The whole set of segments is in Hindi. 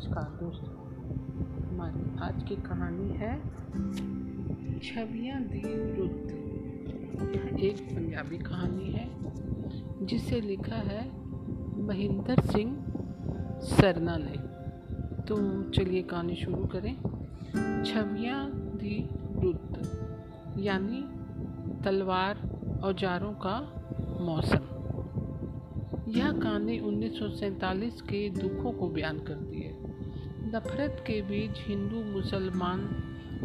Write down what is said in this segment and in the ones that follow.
नमस्कार दोस्तों। हमारी आज की कहानी है छवियाँ रुत यह एक पंजाबी कहानी है, जिसे लिखा है महेंद्र सिंह सरना ने तो चलिए कहानी शुरू करें। छवियाँ दी रुत यानी तलवार औजारों का मौसम। यह कहानी 1947 के दुखों को बयान करती है नफरत के बीच हिंदू मुसलमान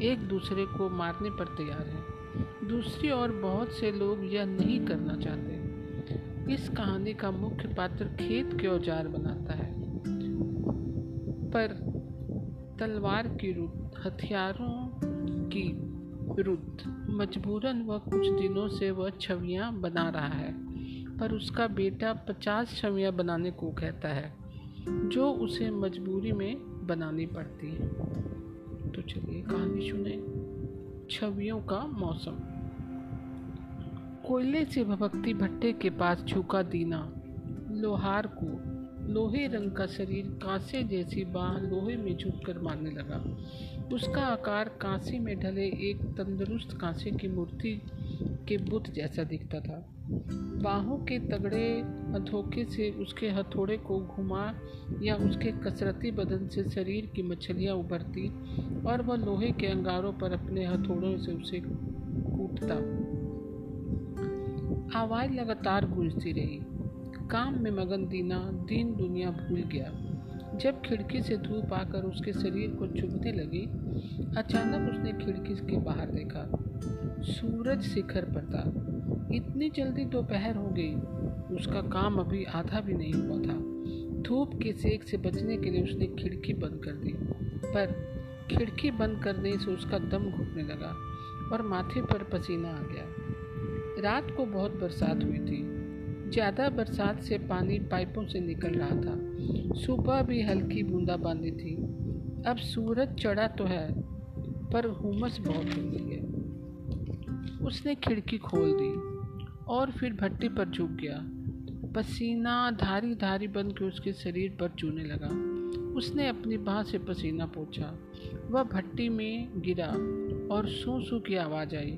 एक दूसरे को मारने पर तैयार हैं। दूसरी ओर बहुत से लोग यह नहीं करना चाहते। इस कहानी का मुख्य पात्र खेत के औज़ार बनाता है। पर तलवार की रुत हथियारों की रुत मजबूरन वह कुछ दिनों से वह छवियाँ बना रहा है। पर उसका बेटा पचास छवियाँ बनाने को कहता है। जो उसे मजबूरी में बनानी पड़ती है। तो चलिए कहानी सुने। छवियों का मौसम। कोयले से भभकती भट्टे के पास झुका दीना। लोहार को लोहे रंग का शरीर कांसे जैसी बाह लोहे में झुक कर मारने लगा। उसका आकार कांसे में ढले एक तंदुरुस्त कांसे की मूर्ति के बुत जैसा दिखता था। बाहों के तगड़े हथोके से उसके हथौड़े को घुमा या उसके कसरती बदन से शरीर की मछलियाँ उभरती और वह लोहे के अंगारों पर अपने हथौड़ों से उसे कूटता। आवाज़ लगातार गूंजती रही। काम में मगन दीना दीन दुनिया भूल गया। जब खिड़की से धूप आकर उसके शरीर को चुभने लगी, अचानक उसने खिड़की के बाहर देखा। सूरज शिखर पर था। इतनी जल्दी दोपहर हो गई। उसका काम अभी आधा भी नहीं हुआ था। धूप के सेक से बचने के लिए उसने खिड़की बंद कर दी। पर खिड़की बंद करने से उसका दम घुटने लगा और माथे पर पसीना आ गया। रात को बहुत बरसात हुई थी। ज़्यादा बरसात से पानी पाइपों से निकल रहा था। सुबह भी हल्की बूंदाबांदी थी। अब सूरज चढ़ा तो है, पर हुमस बहुत हो गई है। उसने खिड़की खोल दी और फिर भट्टी पर झुक गया। पसीना धारी धारी बन के उसके शरीर पर चूने लगा। उसने अपनी बाह से पसीना पोछा। वह भट्टी में गिरा और सू सू की आवाज़ आई।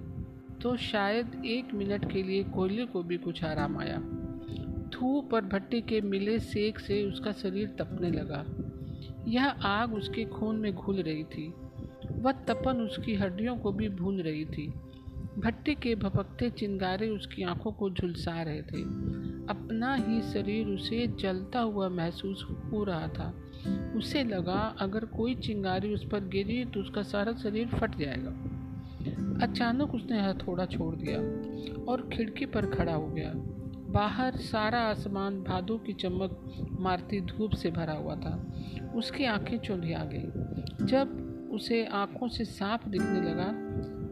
तो शायद एक मिनट के लिए कोयले को भी कुछ आराम आया। धूप और भट्टी के मिले सेक से उसका शरीर तपने लगा। यह आग उसके खून में घुल रही थी। वह तपन उसकी हड्डियों को भी भून रही थी। भट्टी के भपकते चिंगारे उसकी आँखों को झुलसा रहे थे। अपना ही शरीर उसे जलता हुआ महसूस हो रहा था। उसे लगा, अगर कोई चिंगारी उस पर गिरी तो उसका सारा शरीर फट जाएगा। अचानक उसने हथौड़ा छोड़ दिया और खिड़की पर खड़ा हो गया। बाहर सारा आसमान भादों की चमक मारती धूप से भरा हुआ था। उसकी आँखें चुंधिया गई। जब उसे आँखों से साफ़ दिखने लगा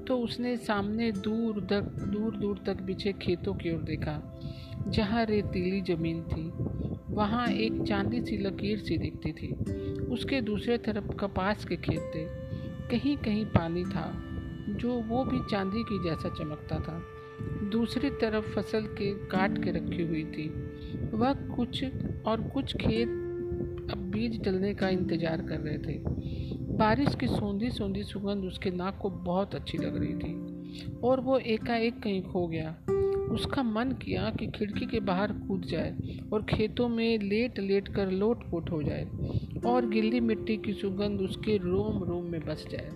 तो उसने सामने दूर तक, दूर दूर तक बिछे खेतों की ओर देखा, जहाँ रेतीली ज़मीन थी। वहाँ एक चांदी सी लकीर सी दिखती थी। उसके दूसरे तरफ़ कपास के खेत थे। कहीं कहीं पानी था, जो वो भी चांदी की जैसा चमकता था। दूसरी तरफ़ फ़सल के काट के रखी हुई थी। वह कुछ और कुछ खेत अब बीज डलने का इंतज़ार कर रहे थे। बारिश की सौंधी सौंधी सुगंध उसके नाक को बहुत अच्छी लग रही थी और वो एकाएक कहीं खो गया। उसका मन किया कि खिड़की के बाहर कूद जाए और खेतों में लेट लेट कर लोट पोट हो जाए और गिल्ली मिट्टी की सुगंध उसके रोम रोम में बस जाए।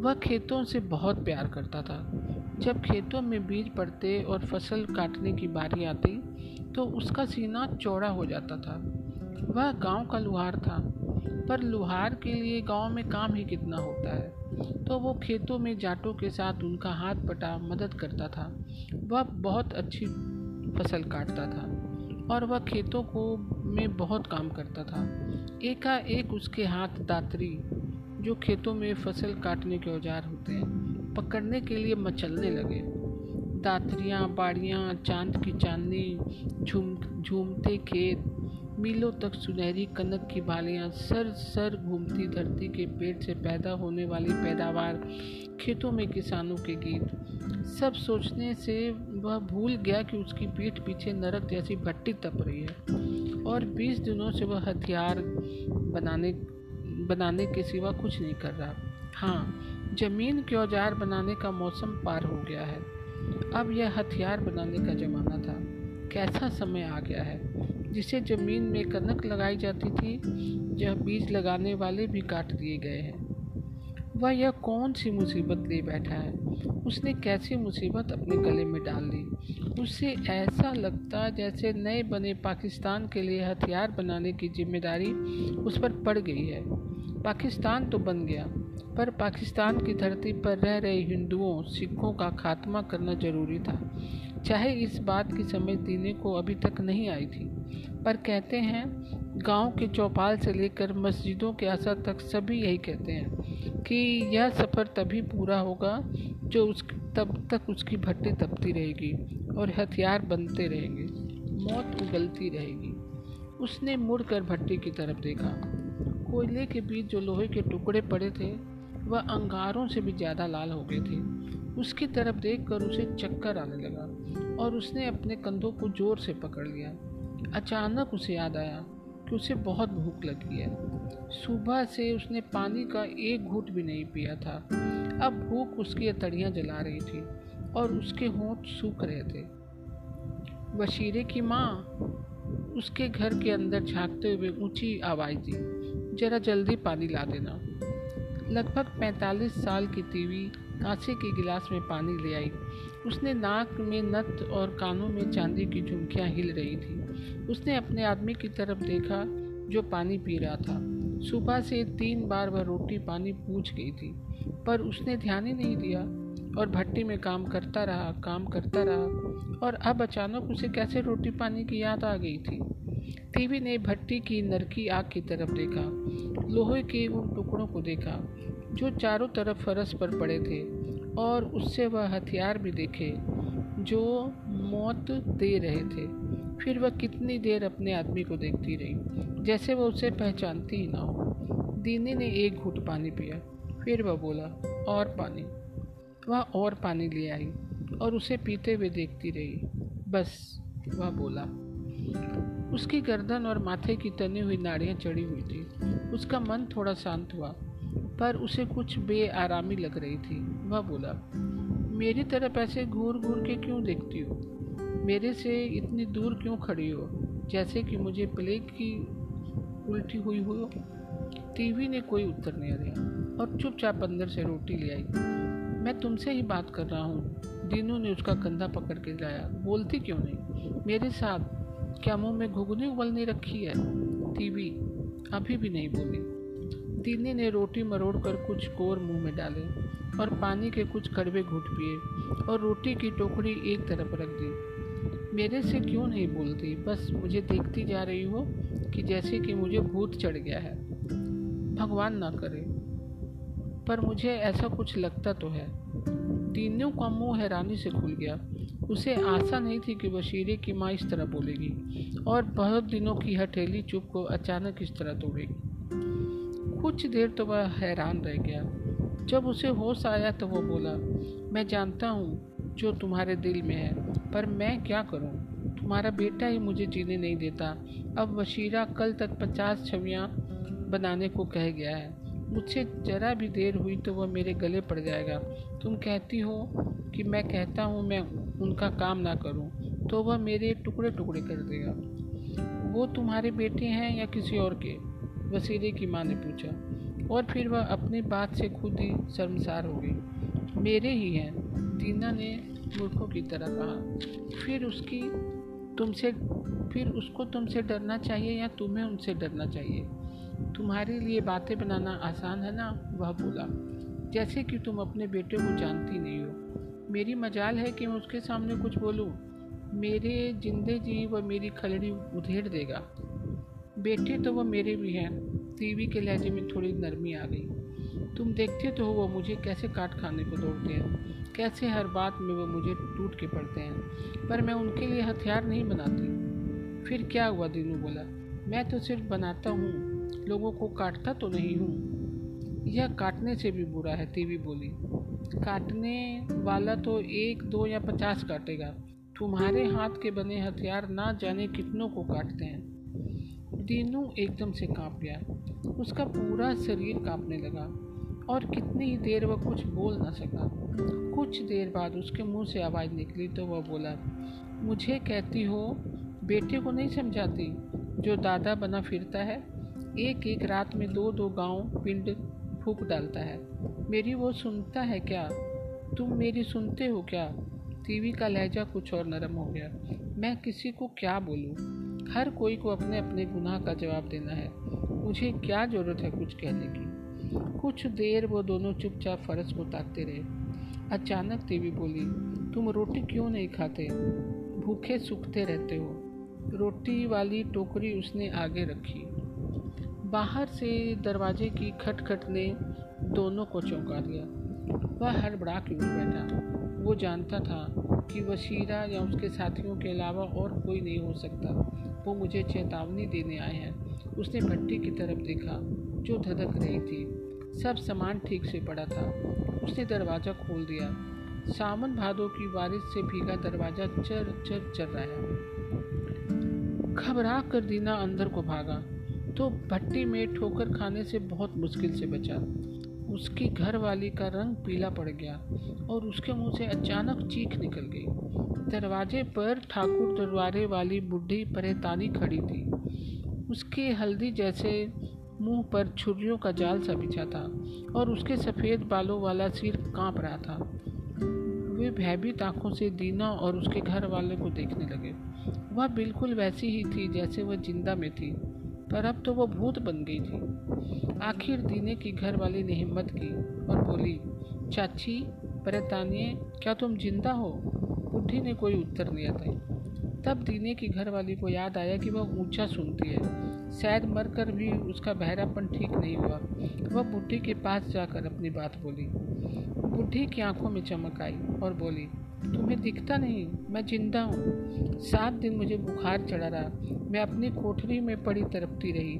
वह खेतों से बहुत प्यार करता था। जब खेतों में बीज पड़ते और फ़सल काटने की बारी आती तो उसका सीना चौड़ा हो जाता था। वह गाँव का लुहार था, पर लुहार के लिए गाँव में काम ही कितना होता है। तो वो खेतों में जाटों के साथ उनका हाथ पटा मदद करता था। वह बहुत अच्छी फ़सल काटता था और वह खेतों को में बहुत काम करता था। एकाएक उसके हाथ दातरी, जो खेतों में फ़सल काटने के औज़ार होते हैं। पकड़ने के लिए मचलने लगे। दातरियाँ, बाड़ियाँ, चाँद की चांदनी, झूम, झूमते खेत, मीलों तक सुनहरी कनक की बालियाँ, सर सर घूमती धरती के पेट से पैदा होने वाली पैदावार, खेतों में किसानों के गीत। सब सोचने से वह भूल गया कि उसकी पीठ पीछे नरक जैसी भट्टी तप रही है। और 20 दिनों से वह हथियार बनाने बनाने के सिवा कुछ नहीं कर रहा। हाँ ज़मीन के औज़ार बनाने का मौसम पार हो गया है। अब यह हथियार बनाने का ज़माना था। कैसा समय आ गया है? जिसे ज़मीन में कनक लगाई जाती थी जह बीज लगाने वाले भी काट दिए गए हैं। वह यह कौन सी मुसीबत ले बैठा है? उसने कैसी मुसीबत अपने गले में डाल ली? उससे ऐसा लगता जैसे नए बने पाकिस्तान के लिए हथियार बनाने की ज़िम्मेदारी उस पर पड़ गई है। पाकिस्तान तो बन गया। पर पाकिस्तान की धरती पर रह रहे हिंदुओं, सिखों का खात्मा करना ज़रूरी था। चाहे इस बात की समझ देने को अभी तक नहीं आई थी, पर कहते हैं, गाँव के चौपाल से लेकर मस्जिदों के असर तक सभी यही कहते हैं कि यह सफ़र तभी पूरा होगा जो उस, तब तक उसकी भट्टी तपती रहेगी और हथियार बनते रहेंगे, मौत उगलती रहेगी। उसने मुड़कर भट्टी की तरफ़ देखा। कोयले के बीच जो लोहे के टुकड़े पड़े थे, वह अंगारों से भी ज़्यादा लाल हो गए थे। उसकी तरफ़ देखकर उसे चक्कर आने लगा और उसने अपने कंधों को ज़ोर से पकड़ लिया। अचानक उसे याद आया कि उसे बहुत भूख लगी है। सुबह से उसने पानी का एक घूट भी नहीं पिया था। अब भूख उसकी अतड़ियाँ जला रही थी और उसके होंठ सूख रहे थे। वशीरे की माँ उसके घर के अंदर झांकते हुए ऊँची आवाज़ दी। जरा जल्दी पानी ला देना। लगभग 45 साल की तीवी कांसे के गिलास में पानी ले आई। उसने नाक में नथ और कानों में चांदी की झुमकियाँ हिल रही थी। उसने अपने आदमी की तरफ़ देखा, जो पानी पी रहा था। सुबह से तीन बार वह रोटी पानी पूछ गई थी, पर उसने ध्यान ही नहीं दिया और भट्टी में काम करता रहा, काम करता रहा और अब अचानक उसे कैसे रोटी पानी की याद आ गई थी? टीवी ने भट्टी की नरकी आग की तरफ़ देखा, लोहे के उन टुकड़ों को देखा, जो चारों तरफ़ फरस पर पड़े थे, और उससे वह हथियार भी देखे, जो मौत दे रहे थे। फिर वह कितनी देर अपने आदमी को देखती रही, जैसे वह उसे पहचानती ही ना हो। दीनी ने एक घूट पानी पिया, फिर वह बोला, और पानी। वह और पानी ले आई, और उसे पीते हुए देखती रही। बस, वह बोला उसकी गर्दन और माथे की तनी हुई नाड़ियाँ चढ़ी हुई थी। उसका मन थोड़ा शांत हुआ, पर उसे कुछ बेआरामी लग रही थी। वह बोला, मेरी तरफ़ ऐसे घूर घूर के क्यों देखती हो? मेरे से इतनी दूर क्यों खड़ी हो? जैसे कि मुझे प्लेग की उल्टी हुई हो? टीवी ने कोई उत्तर नहीं दिया और चुपचाप अंदर से रोटी ले आई। मैं तुमसे ही बात कर रहा हूँ। दीनू ने उसका कंधा पकड़ के लाया। बोलती क्यों नहीं? मेरे साथ क्या मुँह में घुगनी उबलनी रखी है। टीवी अभी भी नहीं बोली। दीनी ने रोटी मरोड़ कर कुछ कोर मुँह में डाले और पानी के कुछ कड़वे घुट पिए और रोटी की टोकरी एक तरफ़ रख दी। मेरे से क्यों नहीं बोलती? बस मुझे देखती जा रही हो कि जैसे कि मुझे भूत चढ़ गया है। भगवान ना करे। पर मुझे ऐसा कुछ लगता तो है। तीनों का मुँह हैरानी से खुल गया। उसे आशा नहीं थी कि बशीरे की माँ इस तरह बोलेगी, और बहुत दिनों की हथेली चुप को अचानक इस तरह तोड़ेगी कुछ देर तो वह हैरान रह गया। जब उसे होश आया तो वह बोला, मैं जानता हूँ जो तुम्हारे दिल में है, पर मैं क्या करूँ? तुम्हारा बेटा ही मुझे जीने नहीं देता। अब वशीरा कल तक पचास छवियाँ बनाने को कह गया है। मुझसे जरा भी देर हुई तो वह मेरे गले पड़ जाएगा। तुम कहती हो कि मैं कहता हूँ, मैं उनका काम ना करूँ तो वह मेरे टुकड़े टुकड़े कर देगा वो तुम्हारे बेटे हैं या किसी और के? वसीले की माँ ने पूछा। और फिर वह अपनी बात से खुद ही शर्मसार हो गई। मेरे ही हैं, दीना ने मूर्खों की तरह कहा। फिर उसकी तुमसे, फिर उसको तुमसे डरना चाहिए या तुम्हें उनसे डरना चाहिए? तुम्हारे लिए बातें बनाना आसान है ना? वह बोला। जैसे कि तुम अपने बेटे को जानती नहीं हो। मेरी मजाल है कि मैं उसके सामने कुछ बोलूँ। मेरे जिंदे जी वह मेरी खलड़ी उधेड़ देगा। बेटे तो वह मेरे भी हैं। टीवी के लहजे में थोड़ी नरमी आ गई। तुम देखते तो हो वो मुझे कैसे काट खाने को दौड़ते हैं। कैसे हर बात में वो मुझे टूट के पड़ते हैं। पर मैं उनके लिए हथियार नहीं बनाती। फिर क्या हुआ, दीनू बोला। मैं तो सिर्फ़ बनाता हूँ। लोगों को काटता तो नहीं हूँ। यह काटने से भी बुरा है, टीवी बोली। काटने वाला तो एक, दो या पचास काटेगा। तुम्हारे हाथ के बने हथियार ना जाने कितनों को काटते हैं। दीनू एकदम से काँप गया। उसका पूरा शरीर कांपने लगा और कितनी ही देर वह कुछ बोल ना सका। कुछ देर बाद उसके मुँह से आवाज़ निकली तो वह बोला, मुझे कहती हो, बेटे को नहीं समझाती? जो दादा बना फिरता है एक एक रात में दो दो गाँव, पिंड फूक डालता है। मेरी वो सुनता है क्या? तुम मेरी सुनते हो क्या? टीवी का लहजा कुछ और नरम हो गया। मैं किसी को क्या बोलूँ? हर कोई को अपने अपने गुनाह का जवाब देना है। मुझे क्या ज़रूरत है कुछ कहने की? कुछ देर वो दोनों चुपचाप फर्श को ताकते रहे। अचानक देवी बोली, तुम रोटी क्यों नहीं खाते? भूखे सूखते रहते हो। रोटी वाली टोकरी उसने आगे रखी। बाहर से दरवाजे की खटखट ने दोनों को चौंका दिया। वह हड़बड़ा के उठ बैठा। वो जानता था कि वशीरा या उसके साथियों के अलावा और कोई नहीं हो सकता। वो मुझे चेतावनी देने आए हैं। उसने भट्टी की तरफ़ देखा, जो धधक रही थी। सब सामान ठीक से पड़ा था। उसने दरवाज़ा खोल दिया। सावन भादों की बारिश से भीगा दरवाज़ा चर चर चर रहा घबरा कर दीना अंदर को भागा। तो भट्टी में ठोकर खाने से बहुत मुश्किल से बचा। उसकी घर वाली का रंग पीला पड़ गया और उसके मुँह से अचानक चीख निकल गई। दरवाजे पर ठाकुर दरबारे वाली बुढ़ी परेतानी खड़ी थी। उसके हल्दी जैसे मुँह पर छुरियों का जाल सा बिछा था और उसके सफ़ेद बालों वाला सिर काँप रहा था। वे भयभीत आँखों से दीना और उसके घर वाले को देखने लगे। वह बिल्कुल वैसी ही थी जैसे वह ज़िंदा में थी। पर अब तो वो भूत बन गई थी। आखिर दीने की घर वाली ने हिम्मत की और बोली, चाची, परतानिए, क्या तुम ज़िंदा हो? बुढ़ी ने कोई उत्तर दिया। था तब दीने की घर वाली को याद आया कि वह ऊँचा सुनती है। शायद मरकर भी उसका बहरापन ठीक नहीं हुआ। वह बुढ़ी के पास जाकर अपनी बात बोली। बुढ़ी की आँखों में चमक आई और बोली, तुम्हें दिखता नहीं, मैं ज़िंदा हूँ। सात दिन मुझे बुखार चढ़ा रहा। मैं अपनी कोठरी में पड़ी तरपती रही।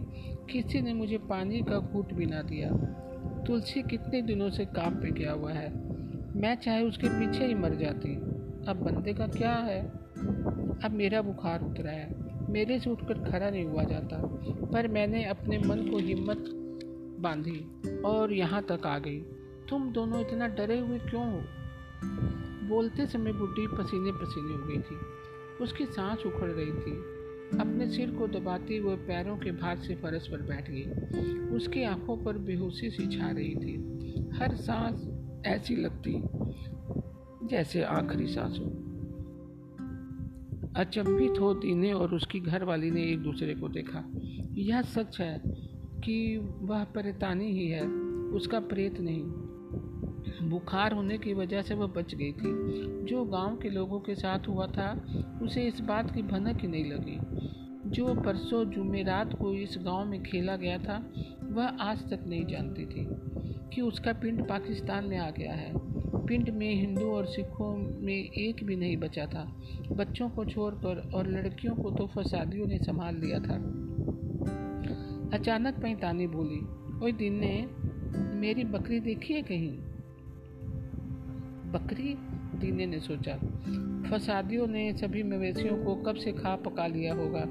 किसी ने मुझे पानी का घूट भी ना दिया। तुलसी कितने दिनों से काम पे गया हुआ है। मैं चाहे उसके पीछे ही मर जाती। अब बंदे का क्या है? अब मेरा बुखार उतरा है। मेरे से उठकर खड़ा नहीं हुआ जाता, पर मैंने अपने मन को हिम्मत बांधी और यहाँ तक आ गई। तुम दोनों इतना डरे हुए क्यों हो? बोलते समय बुढ़ी पसीने पसीने हो गई थी। उसकी सांस उखड़ गई थी। अपने सिर को दबाती हुए पैरों के भार से फर्श पर बैठ गई। उसकी आँखों पर बेहोशी सी छा रही थी। हर सांस ऐसी लगती जैसे आखिरी सांस। हो अचंभित हो दीने और उसकी घर वाली ने एक दूसरे को देखा। यह सच है कि वह परेतानी ही है, उसका प्रेत नहीं। बुखार होने की वजह से वह बच गई थी। जो गाँव के लोगों के साथ हुआ था, उसे इस बात की भनक ही नहीं लगी। जो परसों जुमेरात को इस गाँव में खेला गया था, वह आज तक नहीं जानती थी कि उसका पिंड पाकिस्तान में आ गया है। पिंड में हिंदू और सिखों में एक भी नहीं बचा था। बच्चों को छोड़कर और लड़कियों को तो फसादियों ने संभाल लिया था। अचानक पैंतानी बोली, ओए दिन ने मेरी बकरी देखी है कहीं? बकरी? दीने ने सोचा, फसादियों ने सभी मवेशियों को कब से खा पका लिया होगा?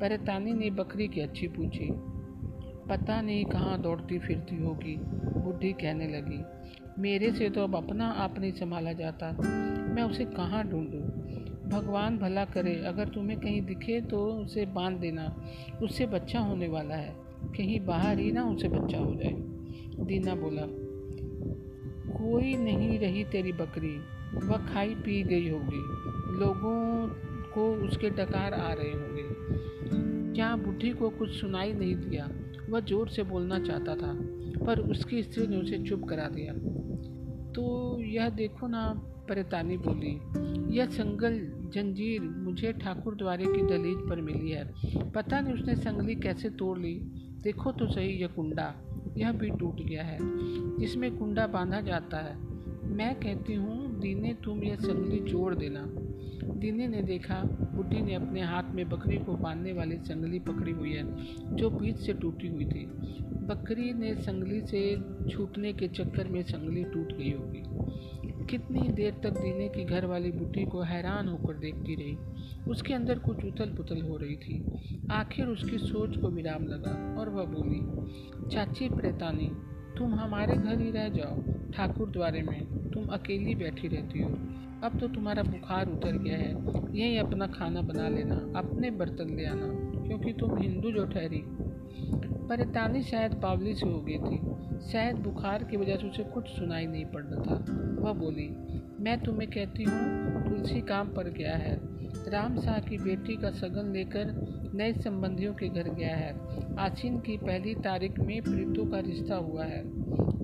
परेतानी ने बकरी की अच्छी पूछी, पता नहीं कहाँ दौड़ती फिरती होगी बुढ़ी कहने लगी। मेरे से तो अब अपना आप नहीं संभाला जाता। मैं उसे कहाँ ढूंढूं? भगवान भला करे, अगर तुम्हें कहीं दिखे तो उसे बाँध देना। उससे बच्चा होने वाला है। कहीं बाहर ही ना उसे बच्चा हो जाए। दीना बोला, कोई नहीं रही तेरी बकरी। वह खाई पी गई होगी। लोगों को उसके डकार आ रहे होंगे। क्या बुढ़ी को कुछ सुनाई नहीं दिया? वह ज़ोर से बोलना चाहता था, पर उसकी स्त्री ने उसे चुप करा दिया। तो यह देखो ना, परेतानी बोली। यह संगल जंजीर मुझे ठाकुर द्वारे की दलील पर मिली है। पता नहीं उसने संगली कैसे तोड़ ली। देखो तो सही, यह कुंडा। यह भी टूट गया है, जिसमें कुंडा बांधा जाता है। मैं कहती हूँ, दीने तुम यह संगली जोड़ देना। दीने ने देखा बुढ़ी ने अपने हाथ में बकरी को बांधने वाली संगली पकड़ी हुई है, जो बीच से टूटी हुई थी। बकरी ने संगली से छूटने के चक्कर में संगली टूट गई होगी। कितनी देर तक दीने की घर वाली बुढ़ी को हैरान होकर देखती रही। उसके अंदर कुछ उथल पुथल हो रही थी। आखिर उसकी सोच को विराम लगा और वह बोली, चाची प्रेतानी, तुम हमारे घर ही रह जाओ। ठाकुर द्वारे में तुम अकेली बैठी रहती हो। अब तो तुम्हारा बुखार उतर गया है। यही अपना खाना बना लेना, अपने बर्तन ले आना, क्योंकि तुम हिंदू जो ठहरी। परेशानी शायद पावली से हो गई थी। शायद बुखार की वजह से उसे कुछ सुनाई नहीं पड़ रहा था। वह बोली, मैं तुम्हें कहती हूँ, तुलसी काम पर गया है। राम शाह की बेटी का सगन लेकर नए संबंधियों के घर गया है। आशीन की पहली तारीख में प्रीतों का रिश्ता हुआ है।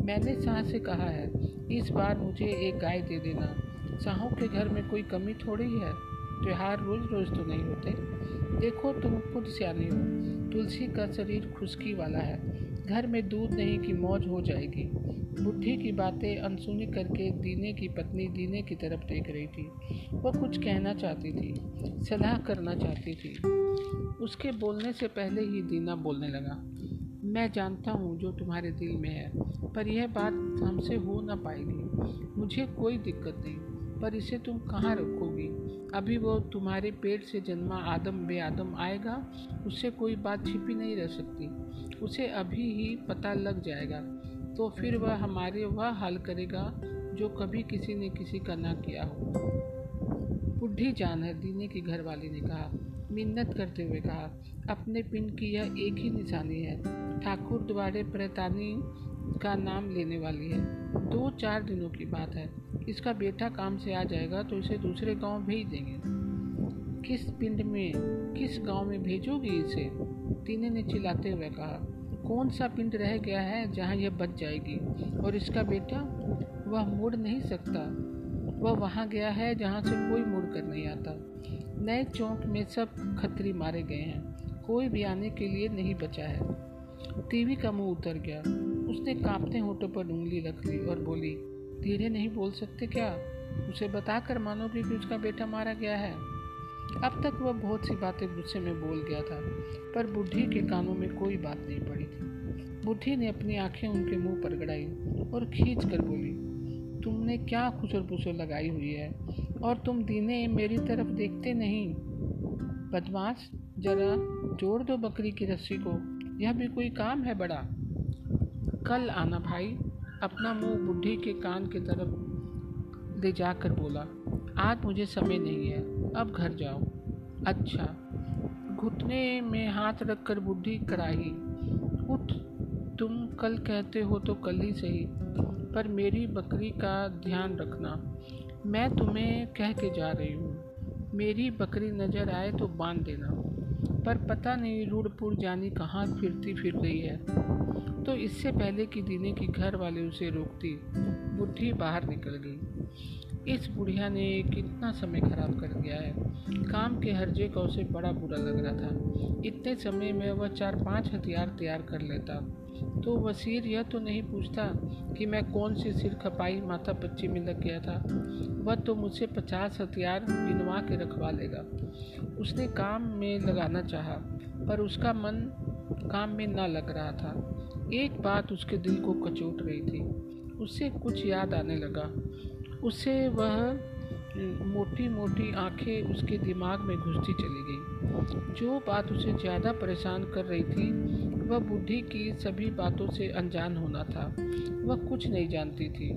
मैंने शाह से कहा है, इस बार मुझे एक गाय दे देना। शाहों के घर में कोई कमी थोड़ी है, त्योहार रोज रोज तो नहीं होते। देखो, तुम खुद सियानी हो। तुलसी का शरीर खुशकी वाला है। घर में दूध नहीं की मौज हो जाएगी। बुढ़ी की बातें अनसुनी करके दीने की पत्नी दीने की तरफ़ देख रही थी। वह कुछ कहना चाहती थी, सलाह करना चाहती थी। उसके बोलने से पहले ही दीना बोलने लगा, मैं जानता हूँ जो तुम्हारे दिल में है, पर यह बात हमसे हो ना पाएगी। मुझे कोई दिक्कत नहीं। पर इसे तुम कहाँ रखोगी? अभी वो तुम्हारे पेट से जन्मा आदम बे आदम आएगा, उससे कोई बात छिपी नहीं रह सकती। उसे अभी ही पता लग जाएगा। तो फिर वह हमारे, वह हाल करेगा जो कभी किसी ने किसी का ना किया हो। बुढ़ी जान है दीने की घरवाली ने कहा, मिन्नत करते हुए कहा, अपने पिन की यह एक ही निशानी है। ठाकुर द्वारे प्रतानी का नाम लेने वाली है। दो चार दिनों की बात है। इसका बेटा काम से आ जाएगा तो इसे दूसरे गाँव भेज देंगे। किस पिंड में, किस गाँव में भेजोगी इसे? तीने ने चिल्लाते हुए कहा, कौन सा पिंड रह गया है जहाँ यह बच जाएगी? और इसका बेटा? वह मुड़ नहीं सकता। वह वहाँ गया है जहाँ से कोई मुड़ कर नहीं आता। नए चौक में सब खतरी मारे गए हैं। कोई भी आने के लिए नहीं बचा है। टीवी का मुँह उतर गया। उसने कांपते होठों पर उंगली रख ली और बोली धीरे नहीं बोल सकते क्या? उसे बताकर मानोगे कि उसका बेटा मारा गया है। अब तक वह बहुत सी बातें गुस्से में बोल गया था, पर बुढ़ी के कानों में कोई बात नहीं पड़ी थी। बुढ़ी ने अपनी आँखें उनके मुँह पर गड़ाई और खींच कर बोली, तुमने क्या खुसर पुसर लगाई हुई है? और तुम दीने मेरी तरफ़ देखते नहीं? बदमाश, जरा जोड़ दो बकरी की रस्सी को। यह भी कोई काम है बड़ा। कल आना भाई। अपना मुँह बुढ़ी के कान की तरफ़ ले जाकर बोला, आज मुझे समय नहीं है, अब घर जाओ। अच्छा। घुटने में हाथ रखकर बुढ़ी कराही, उठ, तुम कल कहते हो तो कल ही सही, पर मेरी बकरी का ध्यान रखना, मैं तुम्हें कह के जा रही हूँ। मेरी बकरी नज़र आए तो बाँध देना। पर पता नहीं रूढ़पुर जानी कहाँ फिरती फिर गई है। तो इससे पहले कि दीने की घर वाले उसे रोकती, बुढ़ी बाहर निकल गई। इस बुढ़िया ने कितना समय खराब कर दिया है। काम के हर्जे का उसे बड़ा बुरा लग रहा था। इतने समय में वह चार पाँच हथियार तैयार कर लेता। तो वसीर यह तो नहीं पूछता कि मैं कौन सी सिर खपाई माता बच्ची में लग गया था। वह तो मुझसे पचास हथियार गिनवा के रखवा लेगा। उसने काम में लगाना चाहा, पर उसका मन काम में न लग रहा था। एक बात उसके दिल को कचोट रही थी उससे कुछ याद आने लगा। उससे वह मोटी मोटी आँखें उसके दिमाग में घुसती चली गई। जो बात उसे ज़्यादा परेशान कर रही थी वह बुढ़ी की सभी बातों से अनजान होना था। वह कुछ नहीं जानती थी।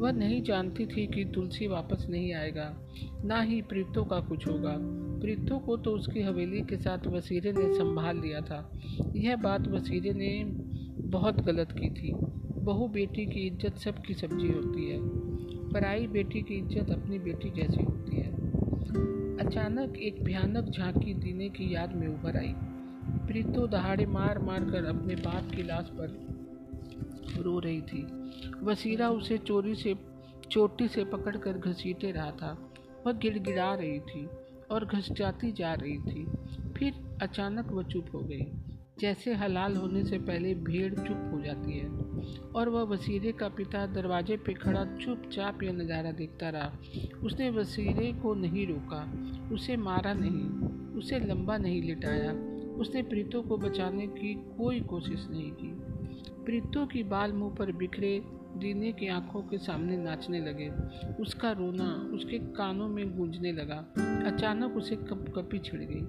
वह नहीं जानती थी कि तुलसी वापस नहीं आएगा, ना ही प्रीतों का कुछ होगा। प्रीतों को तो उसकी हवेली के साथ वसीरे ने संभाल लिया था। यह बात वसीरे ने बहुत गलत की थी। बहू बेटी की इज़्ज़त सबकी सब्ज़ी होती है। पराई बेटी की इज़्ज़त अपनी बेटी जैसी होती है। अचानक एक भयानक झांकी दीने की याद में उभर आई। प्रीतो दहाड़े मार मार कर अपने बाप की लाश पर रो रही थी। वसीरा उसे चोरी से, चोटी से पकड़कर घसीटे रहा था। वह गिड़गिड़ा रही थी और घसजाती जा रही थी। फिर अचानक वह चुप हो गई। जैसे हलाल होने से पहले भीड़ चुप हो जाती है और वह वसीरे का पिता दरवाजे पे खड़ा चुपचाप यह नज़ारा देखता रहा। उसने वसीरे को नहीं रोका, उसे मारा नहीं, उसे लंबा नहीं लिटाया। उसने प्रीतों को बचाने की कोई कोशिश नहीं की। प्रीतों की बाल मुँह पर बिखरे, दीने की आँखों के सामने नाचने लगे। उसका रोना उसके कानों में गूंजने लगा। अचानक उसे कप कपी छिड़ गई।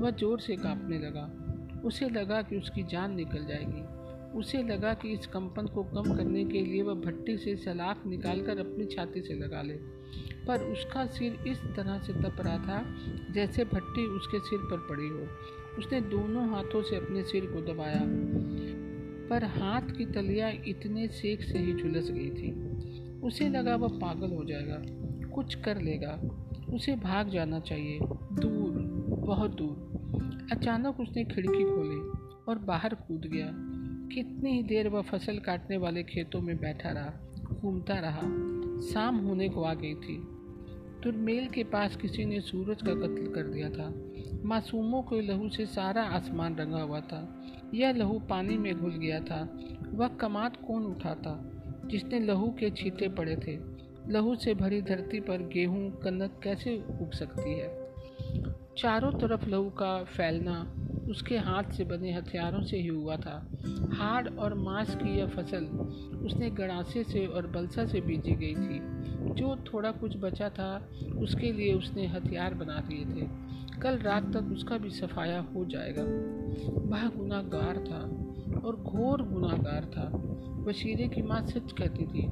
वह ज़ोर से कांपने लगा। उसे लगा कि उसकी जान निकल जाएगी। उसे लगा कि इस कंपन को कम करने के लिए वह भट्टी से सलाख निकालकर अपनी छाती से लगा ले। पर उसका सिर इस तरह से तप रहा था जैसे भट्टी उसके सिर पर पड़ी हो। उसने दोनों हाथों से अपने सिर को दबाया, पर हाथ की तलिया इतने सेक से ही झुलस गई थी। उसे लगा वह पागल हो जाएगा, कुछ कर लेगा। उसे भाग जाना चाहिए, दूर, बहुत दूर। अचानक उसने खिड़की खोली और बाहर कूद गया। कितनी ही देर वह फ़सल काटने वाले खेतों में बैठा रहा, घूमता रहा, शाम होने को आ गई थी। तुरमेल के पास किसी ने सूरज का कत्ल कर दिया था। मासूमों के लहू से सारा आसमान रंगा हुआ था। यह लहू पानी में घुल गया था। वह कमात कौन उठाता? जिसने लहू के छीटे पड़े थे। लहू से भरी धरती पर गेहूँ, कनक कैसे उग सकती है? चारों तरफ़ लहू का फैलना उसके हाथ से बने हथियारों से ही हुआ था। हाड़ और मांस की यह फ़सल उसने गड़ासे से और बलसा से बीजी गई थी। जो थोड़ा कुछ बचा था, उसके लिए उसने हथियार बना दिए थे। कल रात तक उसका भी सफाया हो जाएगा। वह गुनागार था और घोर गुनागार था। वसीरे की माँ सच कहती थी,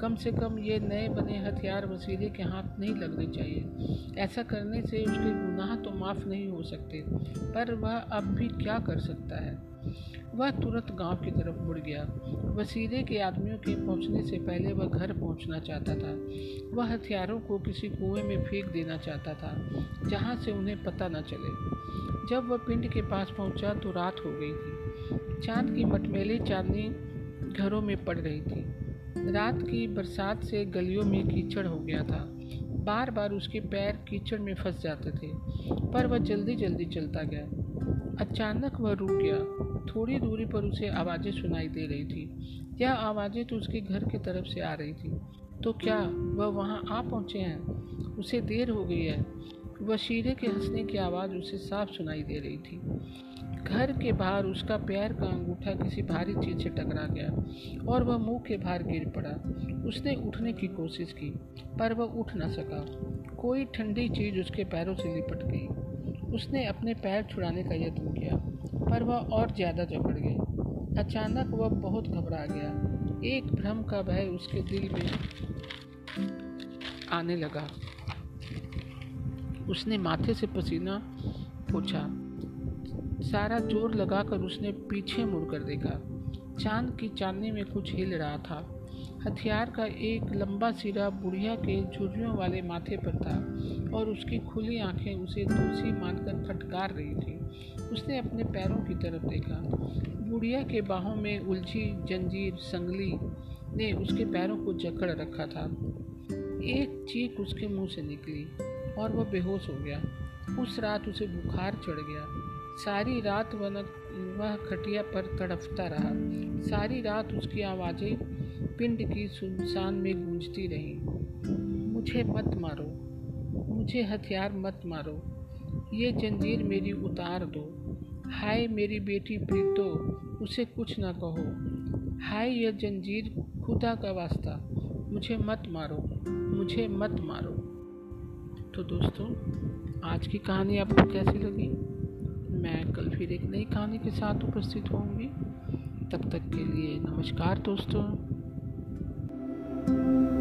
कम से कम ये नए बने हथियार वसीले के हाथ नहीं लगने चाहिए। ऐसा करने से उसके गुनाह तो माफ़ नहीं हो सकते, पर वह अब भी क्या कर सकता है? वह तुरंत गाँव की तरफ़ मुड़ गया। वसीले के आदमियों के पहुँचने से पहले वह घर पहुँचना चाहता था। वह हथियारों को किसी कुएँ में फेंक देना चाहता था, जहाँ से उन्हें पता न चले। जब वह पिंड के पास पहुँचा तो रात हो गई थी। चाँद की मटमेली चांदनी घरों में पड़ रही थी। रात की बरसात से गलियों में कीचड़ हो गया था। बार बार उसके पैर कीचड़ में फंस जाते थे, पर वह जल्दी जल्दी चलता गया। अचानक वह रुक गया। थोड़ी दूरी पर उसे आवाज़ें सुनाई दे रही थी। यह आवाज़ें तो उसके घर की तरफ़ से आ रही थी? तो क्या वह वहाँ आ पहुँचे हैं? उसे देर हो गई है। वशीरे के हंसने की आवाज़ उसे साफ़ सुनाई दे रही थी। घर के बाहर उसका पैर का अंगूठा किसी भारी चीज़ से टकरा गया और वह मुँह के बाहर गिर पड़ा। उसने उठने की कोशिश की, पर वह उठ न सका। कोई ठंडी चीज़ उसके पैरों से लिपट गई। उसने अपने पैर छुड़ाने का यत्न किया, पर वह और ज़्यादा जकड़ गई। अचानक वह बहुत घबरा गया। एक भ्रम का भय उसके दिल में आने लगा। उसने माथे से पसीना पूछा। सारा ज़ोर लगाकर उसने पीछे मुड़कर देखा। चाँद की चांदनी में कुछ हिल रहा था। हथियार का एक लंबा सिरा बुढ़िया के झुर्रियों वाले माथे पर था और उसकी खुली आँखें उसे दोषी मानकर फटकार रही थी। उसने अपने पैरों की तरफ़ देखा। बुढ़िया के बाहों में उलझी जंजीर संगली ने उसके पैरों को जकड़ रखा था। एक चीख उसके मुँह से निकली और वह बेहोश हो गया। उस रात उसे बुखार चढ़ गया। सारी रात वह खटिया पर तड़फता रहा। सारी रात उसकी आवाज़ें पिंड की सुनसान में गूंजती रही। मुझे मत मारो। मुझे हथियार मत मारो। ये जंजीर मेरी उतार दो। हाय मेरी बेटी प्रीतो उसे कुछ ना कहो। हाय यह जंजीर, खुदा का वास्ता। मुझे मत मारो। मुझे मत मारो। तो दोस्तों, आज की कहानी आपको कैसी लगी? मैं कल फिर एक नई कहानी के साथ उपस्थित होंगी तब तक के लिए नमस्कार दोस्तों। Bye.